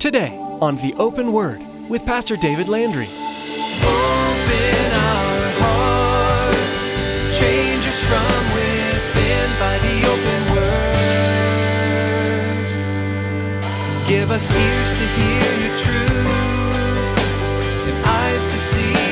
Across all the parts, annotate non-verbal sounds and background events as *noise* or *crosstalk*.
Today on The Open Word with Pastor David Landry. Open our hearts, change us from within by the open word. Give us ears to hear your truth and eyes to see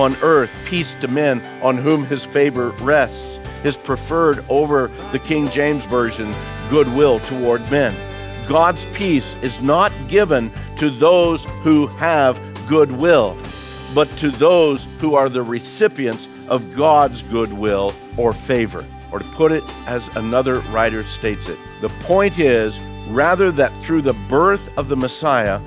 on earth peace to men on whom his favor rests, is preferred over the King James Version, goodwill toward men. God's peace is not given to those who have goodwill, but to those who are the recipients of God's goodwill or favor. Or to put it as another writer states it, the point is rather that through the birth of the Messiah,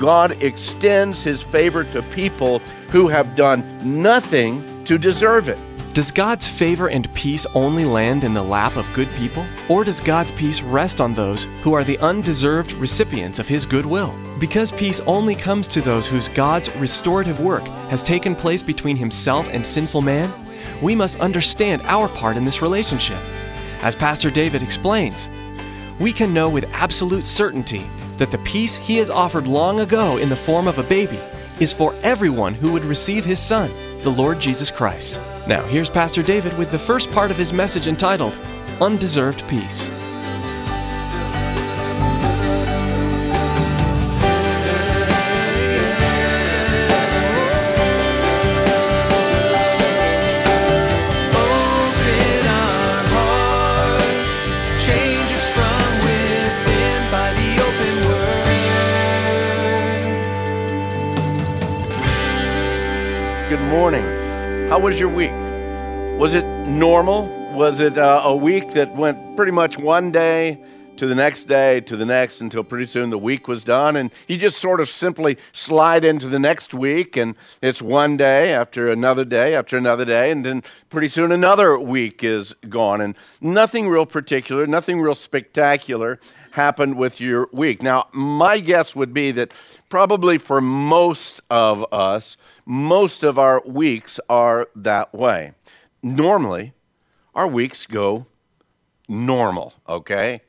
God extends his favor to people who have done nothing to deserve it. Does God's favor and peace only land in the lap of good people? Or does God's peace rest on those who are the undeserved recipients of His goodwill? Because peace only comes to those whose God's restorative work has taken place between Himself and sinful man, we must understand our part in this relationship. As Pastor David explains, we can know with absolute certainty that the peace he has offered long ago in the form of a baby is for everyone who would receive his son, the Lord Jesus Christ. Now, here's Pastor David with the first part of his message entitled Undeserved Peace. Morning. How was your week? Was it normal? Was it uh, a week that went pretty much one day to the next day to the next until pretty soon the week was done? And you just sort of simply slide into the next week, and it's one day after another day after another day, and then pretty soon another week is gone. And nothing real particular, nothing real spectacular happened with your week. Now, my guess would be that probably for most of us, most of our weeks are that way. Normally, our weeks go normal, okay?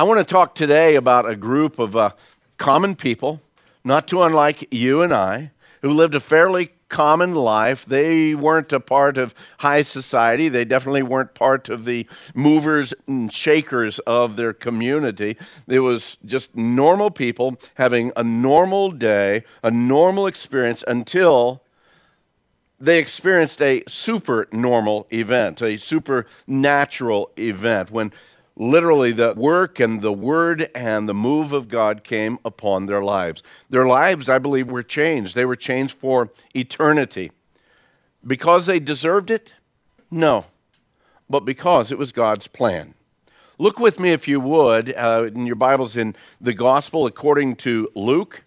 I want to talk today about a group of uh, common people, not too unlike you and I, who lived a fairly common life. They weren't a part of high society. They definitely weren't part of the movers and shakers of their community. It was just normal people having a normal day, a normal experience until they experienced a super normal event, a supernatural event, when literally the work and the word and the move of God came upon their lives. Their lives, I believe, were changed. They were changed for eternity. Because they deserved it? No, but because it was God's plan. Look with me, if you would, uh, in your Bibles in the Gospel according to Luke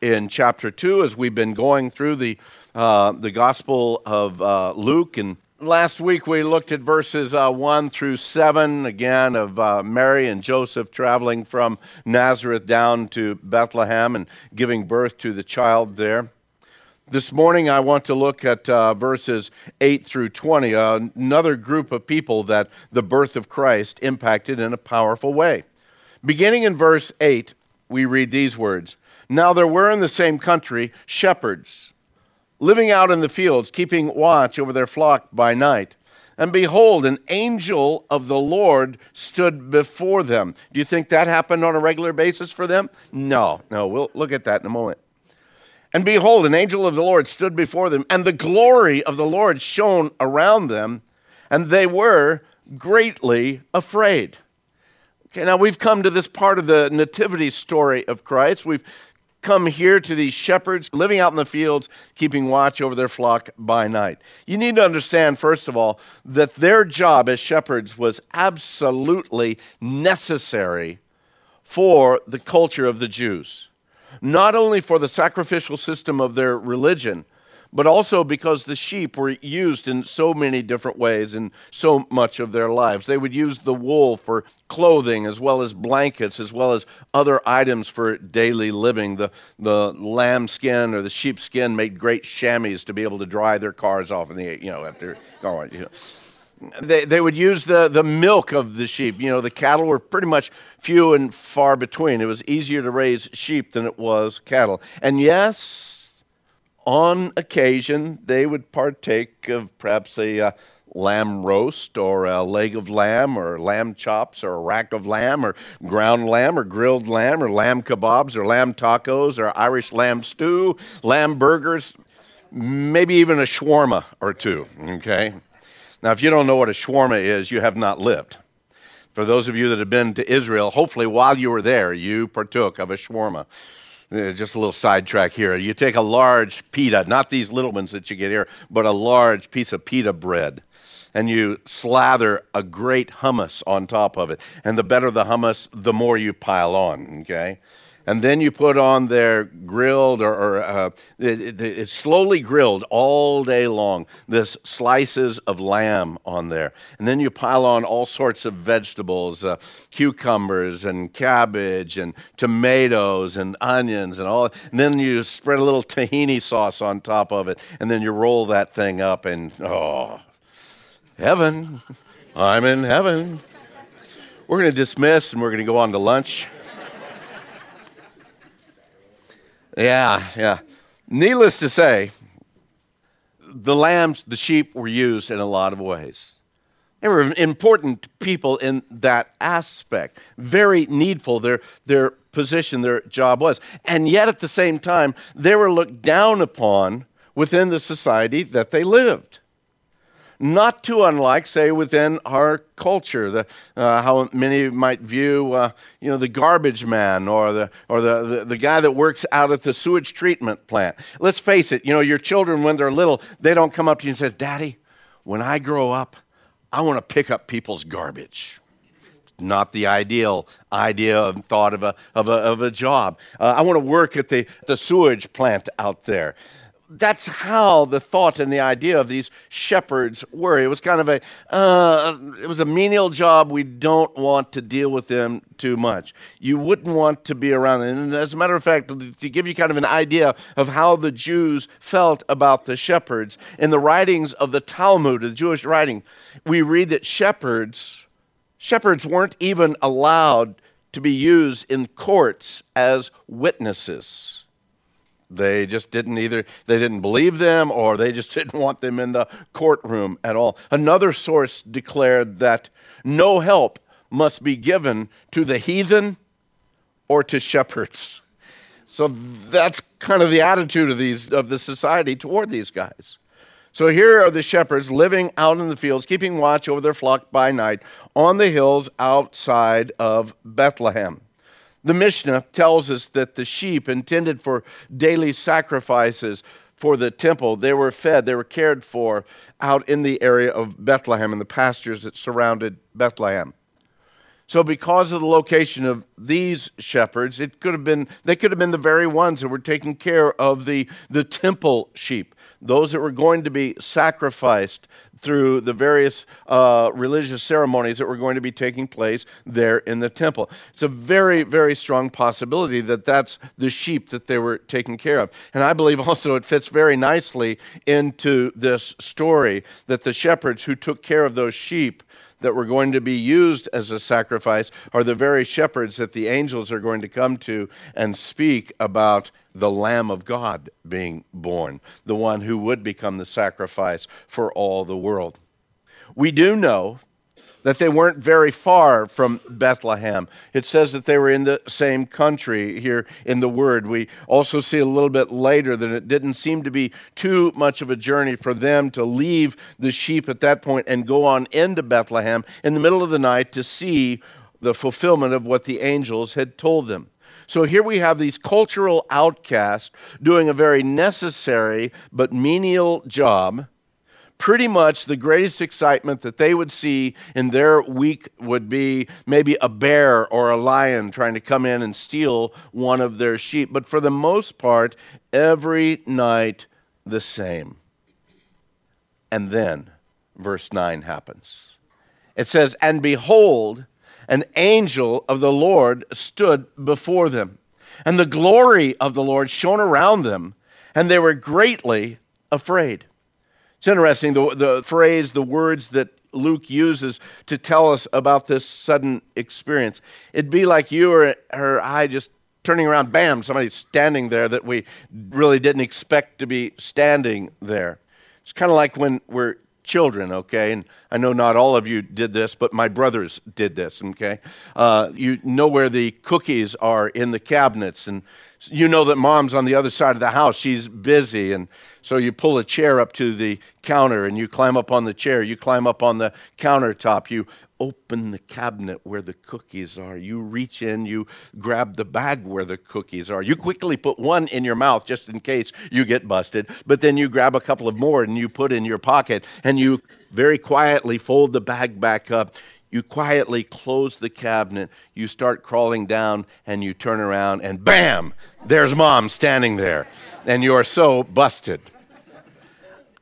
in chapter 2 as we've been going through the, uh, the Gospel of uh, Luke. And last week we looked at verses uh, 1 through 7 again of uh, Mary and Joseph traveling from Nazareth down to Bethlehem and giving birth to the child there. This morning, I want to look at uh, verses 8 through 20, uh, another group of people that the birth of Christ impacted in a powerful way. Beginning in verse 8, we read these words Now there were in the same country shepherds living out in the fields, keeping watch over their flock by night. And behold, an angel of the Lord stood before them. Do you think that happened on a regular basis for them? No, no. We'll look at that in a moment. And behold, an angel of the Lord stood before them, and the glory of the Lord shone around them, and they were greatly afraid. Okay, now we've come to this part of the nativity story of Christ. We've come here to these shepherds living out in the fields, keeping watch over their flock by night. You need to understand, first of all, that their job as shepherds was absolutely necessary for the culture of the Jews. Not only for the sacrificial system of their religion, but also because the sheep were used in so many different ways in so much of their lives. They would use the wool for clothing as well as blankets, as well as other items for daily living. The, the lamb skin or the sheep skin made great chamois to be able to dry their cars off in the, you know, after going, you know they, they would use the, the milk of the sheep. You know, the cattle were pretty much few and far between. It was easier to raise sheep than it was cattle. And yes, on occasion, they would partake of perhaps a uh, lamb roast or a leg of lamb or lamb chops or a rack of lamb or ground lamb or grilled lamb or lamb kebabs or lamb tacos or Irish lamb stew, lamb burgers, maybe even a shawarma or two, okay? Now, if you don't know what a shawarma is, you have not lived. For those of you that have been to Israel, hopefully while you were there, you partook of a shawarma. Uh, just a little sidetrack here. You take a large pita, not these little ones that you get here, but a large piece of pita bread, and you slather a great hummus on top of it. And the better the hummus, the more you pile on, okay? And then you put on there grilled or, or uh, it, it, it's slowly grilled all day long. This slices of lamb on there. And then you pile on all sorts of vegetables uh, cucumbers and cabbage and tomatoes and onions and all and then you spread a little tahini sauce on top of it and then you roll that thing up and oh heaven. I'm in heaven. We're going to dismiss and we're going to go on to lunch Yeah, yeah. Needless to say, the lambs, the sheep were used in a lot of ways. They were important people in that aspect, very needful, their, their position, their job was. And yet at the same time, they were looked down upon within the society that they lived not too unlike, say, within our culture, the, uh, how many might view, uh, you know, the garbage man or, the, or the, the, the, guy that works out at the sewage treatment plant. Let's face it, you know, your children, when they're little, they don't come up to you and say, Daddy, when I grow up, I want to pick up people's garbage. Not the ideal idea and thought of a, of a, of a job. Uh, I want to work at the, the sewage plant out there that's how the thought and the idea of these shepherds were. It was kind of a, uh, it was a menial job. We don't want to deal with them too much. You wouldn't want to be around them. And as a matter of fact, to give you kind of an idea of how the Jews felt about the shepherds, in the writings of the Talmud, the Jewish writing, we read that shepherds, shepherds weren't even allowed to be used in courts as witnesses. They just didn't either, they didn't believe them or they just *laughs* didn't want them in the courtroom at all. Another source declared that no help must be given to the heathen or to shepherds. So that's kind of the attitude of these of the society toward these guys. So here are the shepherds living out in the fields, keeping watch over their flock by night on the hills outside of Bethlehem. The Mishnah tells us that the sheep intended for daily sacrifices for the temple, they were fed, they were cared for out in the area of Bethlehem and the pastures that surrounded Bethlehem. So, because of the location of these shepherds, it could have been they could have been the very ones that were taking care of the, the temple sheep, those that were going to be sacrificed through the various uh, religious ceremonies that were going to be taking place there in the temple. It's a very, very strong possibility that that's the sheep that they were taking care of. And I believe also it fits very nicely into this story that the shepherds who took care of those sheep that were going to be used as a sacrifice are the very shepherds that the angels are going to come to and speak about the Lamb of God being born, the one who would become the sacrifice for all the world. We do know that they weren't very far from Bethlehem. It says that they were in the same country here in the Word. We also see a little bit later that it didn't seem to be too much of a journey for them to leave the sheep at that point and go on into Bethlehem in the middle of the night to see the fulfillment of what the angels had told them. So here we have these cultural outcasts doing a very necessary but menial job. Pretty much the greatest excitement that they would see in their week would be maybe a bear or a lion trying to come in and steal one of their sheep. But for the most part, every night the same. And then verse 9 happens. It says, And behold, an angel of the Lord stood before them, and the glory of the Lord shone around them, and they were greatly afraid. It's interesting, the, the phrase, the words that Luke uses to tell us about this sudden experience. It'd be like you or, or I just turning around, bam, somebody's standing there that we really didn't expect to be standing there. It's kind of like when we're children, okay? And I know not all of you did this, but my brothers did this, okay? Uh, you know where the cookies are in the cabinets, and you know that mom's on the other side of the house. She's busy, and so you pull a chair up to the counter and you climb up on the chair. You climb up on the countertop. You open the cabinet where the cookies are. You reach in, you grab the bag where the cookies are. You quickly put one in your mouth just in case you get busted, but then you grab a couple of more and you put in your pocket and you very quietly fold the bag back up. You quietly close the cabinet, you start crawling down, and you turn around, and bam, there's mom standing there. And you're so busted.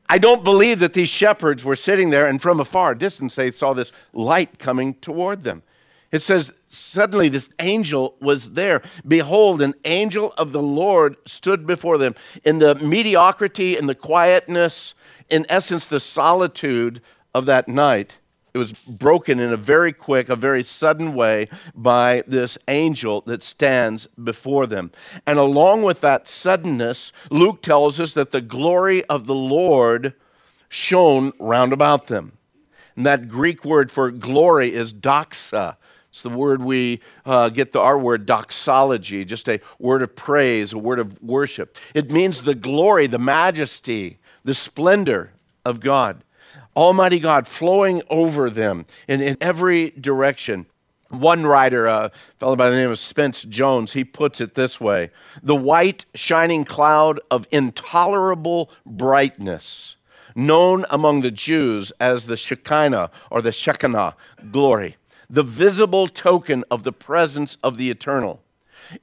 I don't believe that these shepherds were sitting there and from a far distance they saw this light coming toward them. It says, Suddenly this angel was there. Behold, an angel of the Lord stood before them. In the mediocrity and the quietness, in essence, the solitude of that night, it was broken in a very quick, a very sudden way by this angel that stands before them. And along with that suddenness, Luke tells us that the glory of the Lord shone round about them. And that Greek word for glory is doxa. It's the word we uh, get the, our word doxology, just a word of praise, a word of worship. It means the glory, the majesty, the splendor of God. Almighty God flowing over them in, in every direction. One writer, a fellow by the name of Spence Jones, he puts it this way The white, shining cloud of intolerable brightness, known among the Jews as the Shekinah or the Shekinah glory, the visible token of the presence of the eternal.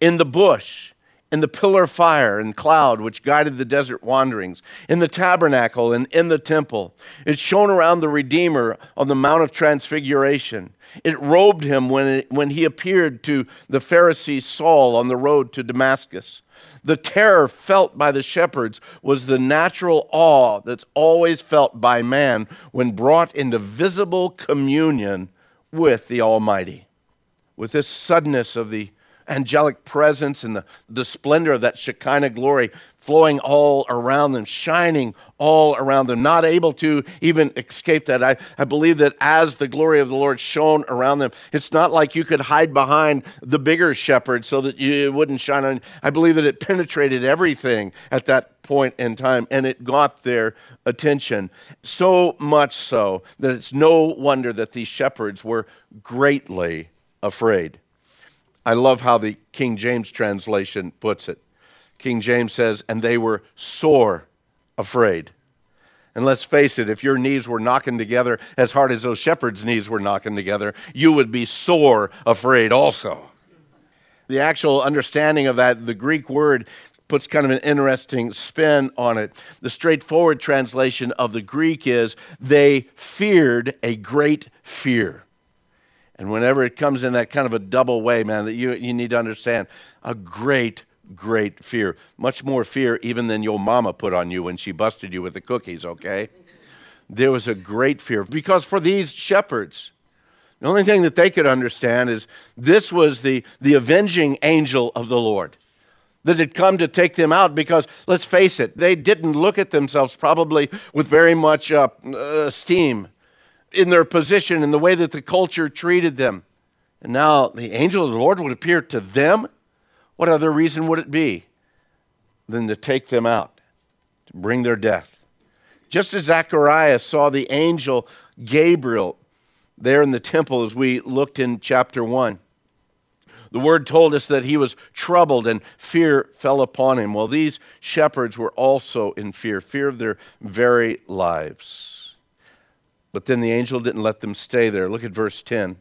In the bush, in the pillar of fire and cloud which guided the desert wanderings, in the tabernacle and in the temple. It shone around the Redeemer on the Mount of Transfiguration. It robed him when, it, when he appeared to the Pharisee Saul on the road to Damascus. The terror felt by the shepherds was the natural awe that's always felt by man when brought into visible communion with the Almighty. With this suddenness of the angelic presence and the, the splendor of that Shekinah glory flowing all around them, shining all around them, not able to even escape that. I, I believe that as the glory of the Lord shone around them, it's not like you could hide behind the bigger shepherd so that you, it wouldn't shine on. I believe that it penetrated everything at that point in time and it got their attention. So much so that it's no wonder that these shepherds were greatly afraid. I love how the King James translation puts it. King James says, and they were sore afraid. And let's face it, if your knees were knocking together as hard as those shepherds' knees were knocking together, you would be sore afraid also. The actual understanding of that, the Greek word, puts kind of an interesting spin on it. The straightforward translation of the Greek is, they feared a great fear. And whenever it comes in that kind of a double way, man, that you, you need to understand a great, great fear. Much more fear even than your mama put on you when she busted you with the cookies, okay? There was a great fear. Because for these shepherds, the only thing that they could understand is this was the, the avenging angel of the Lord that had come to take them out because, let's face it, they didn't look at themselves probably with very much uh, esteem in their position and the way that the culture treated them. And now the angel of the Lord would appear to them. What other reason would it be than to take them out, to bring their death? Just as Zacharias saw the angel Gabriel there in the temple as we looked in chapter 1. The word told us that he was troubled and fear fell upon him. Well, these shepherds were also in fear, fear of their very lives. But then the angel didn't let them stay there. Look at verse 10.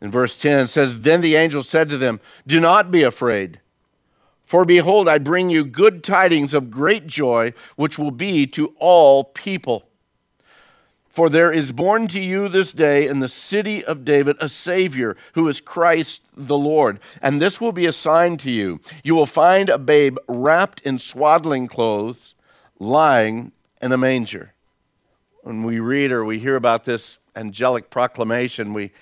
In verse 10 it says, Then the angel said to them, Do not be afraid, For behold, I bring you good tidings of great joy, which will be to all people. For there is born to you this day in the city of David a Savior, who is Christ the Lord. And this will be a sign to you. You will find a babe wrapped in swaddling clothes, lying in a manger. When we read or we hear about this angelic proclamation, we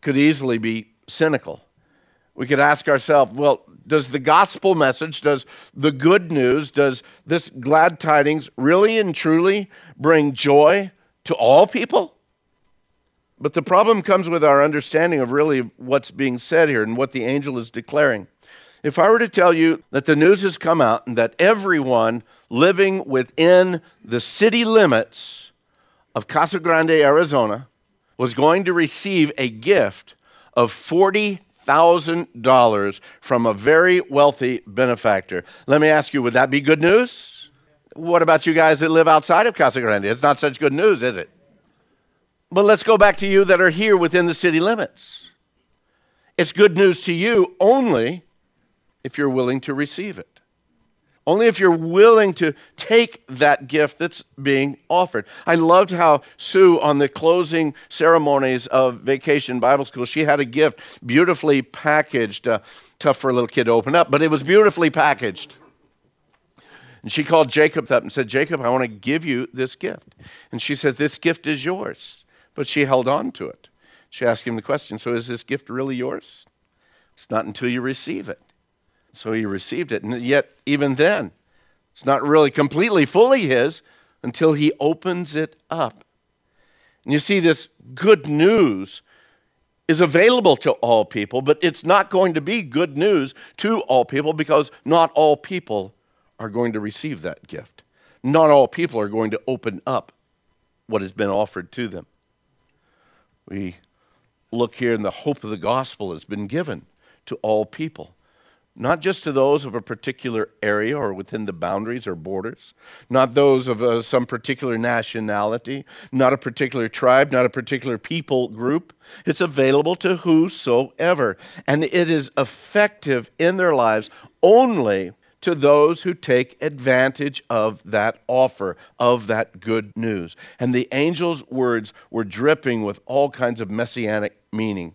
could easily be cynical. We could ask ourselves, well, does the gospel message, does the good news, does this glad tidings really and truly bring joy to all people? But the problem comes with our understanding of really what's being said here and what the angel is declaring. If I were to tell you that the news has come out and that everyone living within the city limits of Casa Grande, Arizona, was going to receive a gift of 40 $1,000 from a very wealthy benefactor. Let me ask you, would that be good news? What about you guys that live outside of Casa Grande? It's not such good news, is it? But let's go back to you that are here within the city limits. It's good news to you only if you're willing to receive it. Only if you're willing to take that gift that's being offered. I loved how Sue, on the closing ceremonies of Vacation Bible School, she had a gift beautifully packaged. Uh, tough for a little kid to open up, but it was beautifully packaged. And she called Jacob up and said, Jacob, I want to give you this gift. And she said, This gift is yours. But she held on to it. She asked him the question So is this gift really yours? It's not until you receive it. So he received it. And yet, even then, it's not really completely fully his until he opens it up. And you see, this good news is available to all people, but it's not going to be good news to all people because not all people are going to receive that gift. Not all people are going to open up what has been offered to them. We look here, and the hope of the gospel has been given to all people not just to those of a particular area or within the boundaries or borders, not those of uh, some particular nationality, not a particular tribe, not a particular people group. It's available to whosoever. And it is effective in their lives only to those who take advantage of that offer, of that good news. And the angel's words were dripping with all kinds of messianic meaning.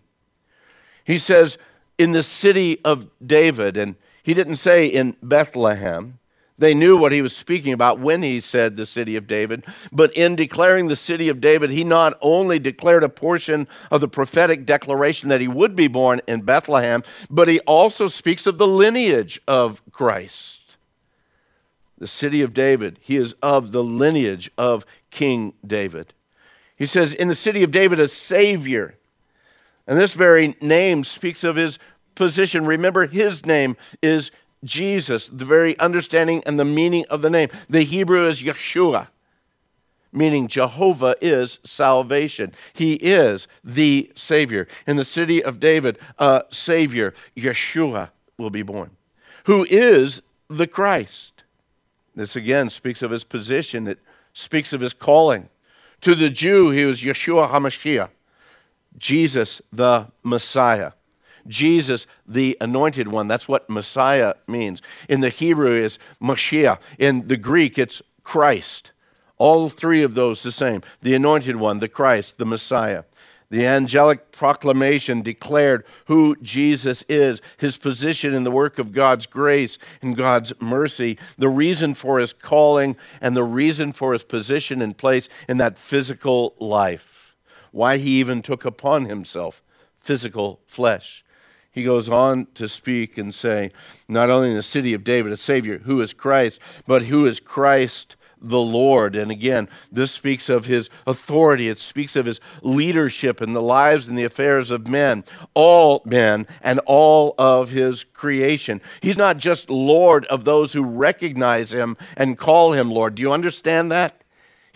He says, in the city of David. And he didn't say in Bethlehem. They knew what he was speaking about when he said the city of David. But in declaring the city of David, he not only declared a portion of the prophetic declaration that he would be born in Bethlehem, but he also speaks of the lineage of Christ. The city of David, he is of the lineage of King David. He says, In the city of David, a Savior and this very name speaks of his position. Remember, his name is Jesus, the very understanding and the meaning of the name. The Hebrew is Yeshua, meaning Jehovah is salvation. He is the Savior. In the city of David, a Savior, Yeshua, will be born, who is the Christ. This again speaks of his position, it speaks of his calling. To the Jew, he was Yeshua HaMashiach. Jesus the Messiah. Jesus the anointed one. That's what Messiah means. In the Hebrew is Mashiach. In the Greek it's Christ. All three of those the same. The anointed one, the Christ, the Messiah. The angelic proclamation declared who Jesus is, his position in the work of God's grace and God's mercy, the reason for his calling, and the reason for his position and place in that physical life why he even took upon himself physical flesh. He goes on to speak and say, not only in the city of David, a Savior, who is Christ, but who is Christ the Lord. And again, this speaks of his authority, it speaks of his leadership in the lives and the affairs of men, all men, and all of his creation. He's not just Lord of those who recognize him and call him Lord. Do you understand that?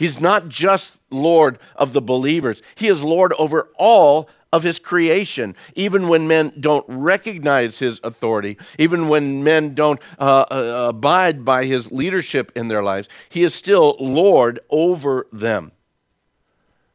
He's not just Lord of the believers, He is Lord over all of His creation. Even when men don't recognize His authority, even when men don't uh, uh, abide by His leadership in their lives, He is still Lord over them.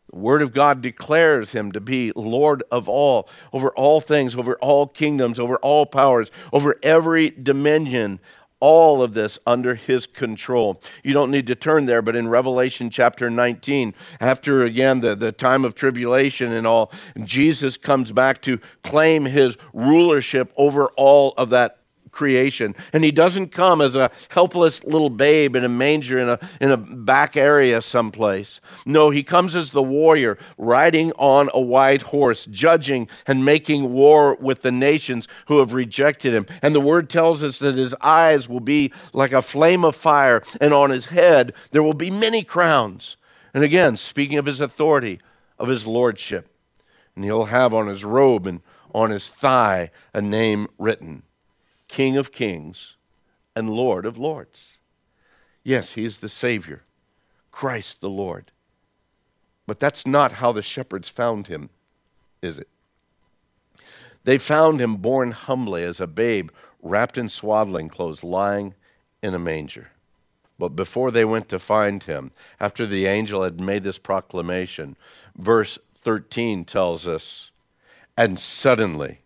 The Word of God declares him to be Lord of all, over all things, over all kingdoms, over all powers, over every dominion all of this under his control. You don't need to turn there, but in Revelation chapter 19, after again the, the time of tribulation and all, Jesus comes back to claim his rulership over all of that creation. And he doesn't come as a helpless little babe in a manger in a, in a back area someplace. No, he comes as the warrior riding on a white horse, judging and making war with the nations who have rejected him. And the word tells us that his eyes will be like a flame of fire, and on his head there will be many crowns. And again, speaking of his authority, of his lordship. And he'll have on his robe and on his thigh a name written King of kings and Lord of lords. Yes, he is the Savior, Christ the Lord. But that's not how the shepherds found him, is it? They found him born humbly as a babe, wrapped in swaddling clothes, lying in a manger. But before they went to find him, after the angel had made this proclamation, verse 13 tells us, and suddenly,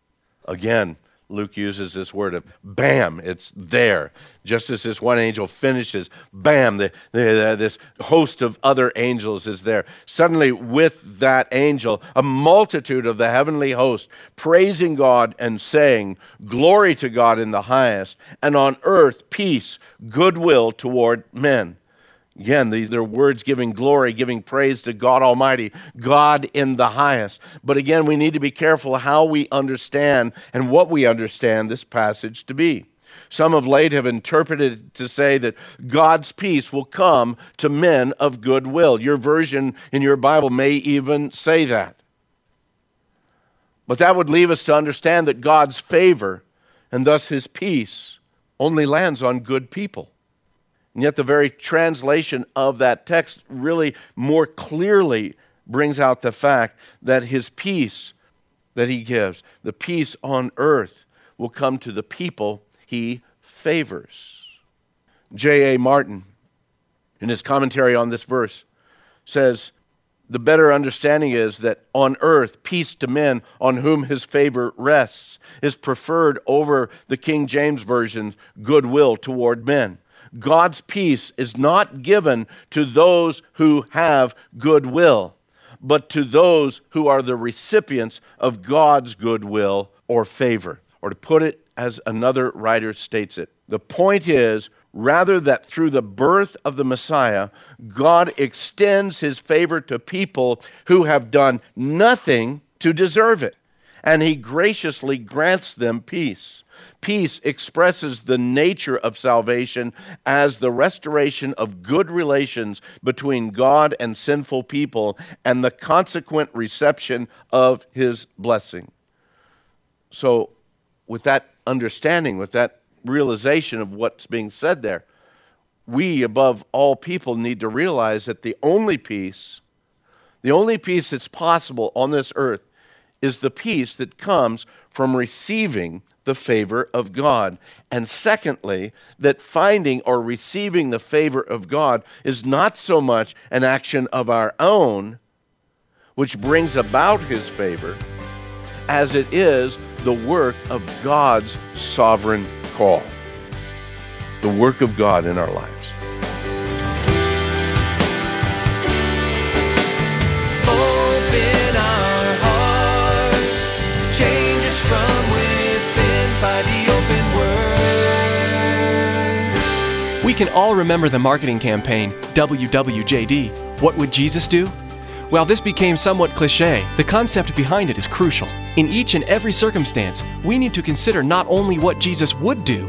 again, Luke uses this word of bam, it's there. Just as this one angel finishes, bam, the, the, this host of other angels is there. Suddenly, with that angel, a multitude of the heavenly host praising God and saying, Glory to God in the highest, and on earth peace, goodwill toward men. Again, these are words giving glory, giving praise to God Almighty, God in the highest. But again, we need to be careful how we understand and what we understand this passage to be. Some of late have interpreted it to say that God's peace will come to men of good will. Your version in your Bible may even say that. But that would leave us to understand that God's favor and thus his peace only lands on good people. And yet, the very translation of that text really more clearly brings out the fact that his peace that he gives, the peace on earth, will come to the people he favors. J.A. Martin, in his commentary on this verse, says, the better understanding is that on earth, peace to men on whom his favor rests is preferred over the King James Version's goodwill toward men. God's peace is not given to those who have goodwill, but to those who are the recipients of God's goodwill or favor. Or to put it as another writer states it, the point is rather that through the birth of the Messiah, God extends his favor to people who have done nothing to deserve it, and he graciously grants them peace. Peace expresses the nature of salvation as the restoration of good relations between God and sinful people and the consequent reception of his blessing. So, with that understanding, with that realization of what's being said there, we, above all people, need to realize that the only peace, the only peace that's possible on this earth, is the peace that comes from receiving the favor of God. And secondly, that finding or receiving the favor of God is not so much an action of our own, which brings about his favor, as it is the work of God's sovereign call. The work of God in our lives. Can all remember the marketing campaign, WWJD. What would Jesus do? While this became somewhat cliche, the concept behind it is crucial. In each and every circumstance, we need to consider not only what Jesus would do,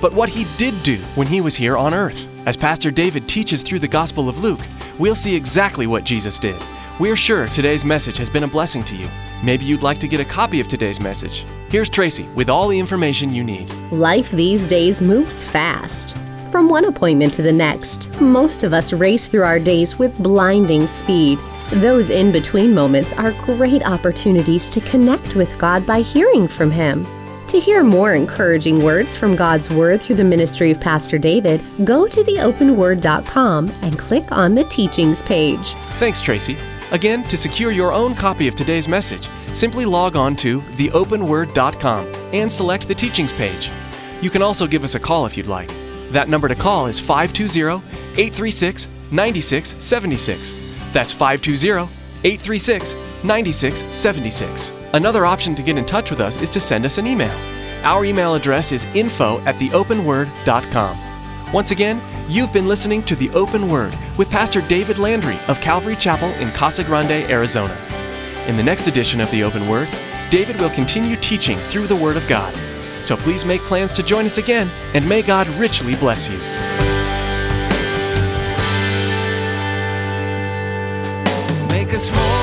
but what he did do when he was here on earth. As Pastor David teaches through the Gospel of Luke, we'll see exactly what Jesus did. We're sure today's message has been a blessing to you. Maybe you'd like to get a copy of today's message. Here's Tracy with all the information you need. Life these days moves fast. From one appointment to the next, most of us race through our days with blinding speed. Those in between moments are great opportunities to connect with God by hearing from Him. To hear more encouraging words from God's Word through the ministry of Pastor David, go to theopenword.com and click on the teachings page. Thanks, Tracy. Again, to secure your own copy of today's message, simply log on to theopenword.com and select the teachings page. You can also give us a call if you'd like. That number to call is 520 836 9676. That's 520 836 9676. Another option to get in touch with us is to send us an email. Our email address is info at theopenword.com. Once again, you've been listening to The Open Word with Pastor David Landry of Calvary Chapel in Casa Grande, Arizona. In the next edition of The Open Word, David will continue teaching through the Word of God. So please make plans to join us again, and may God richly bless you. Make us more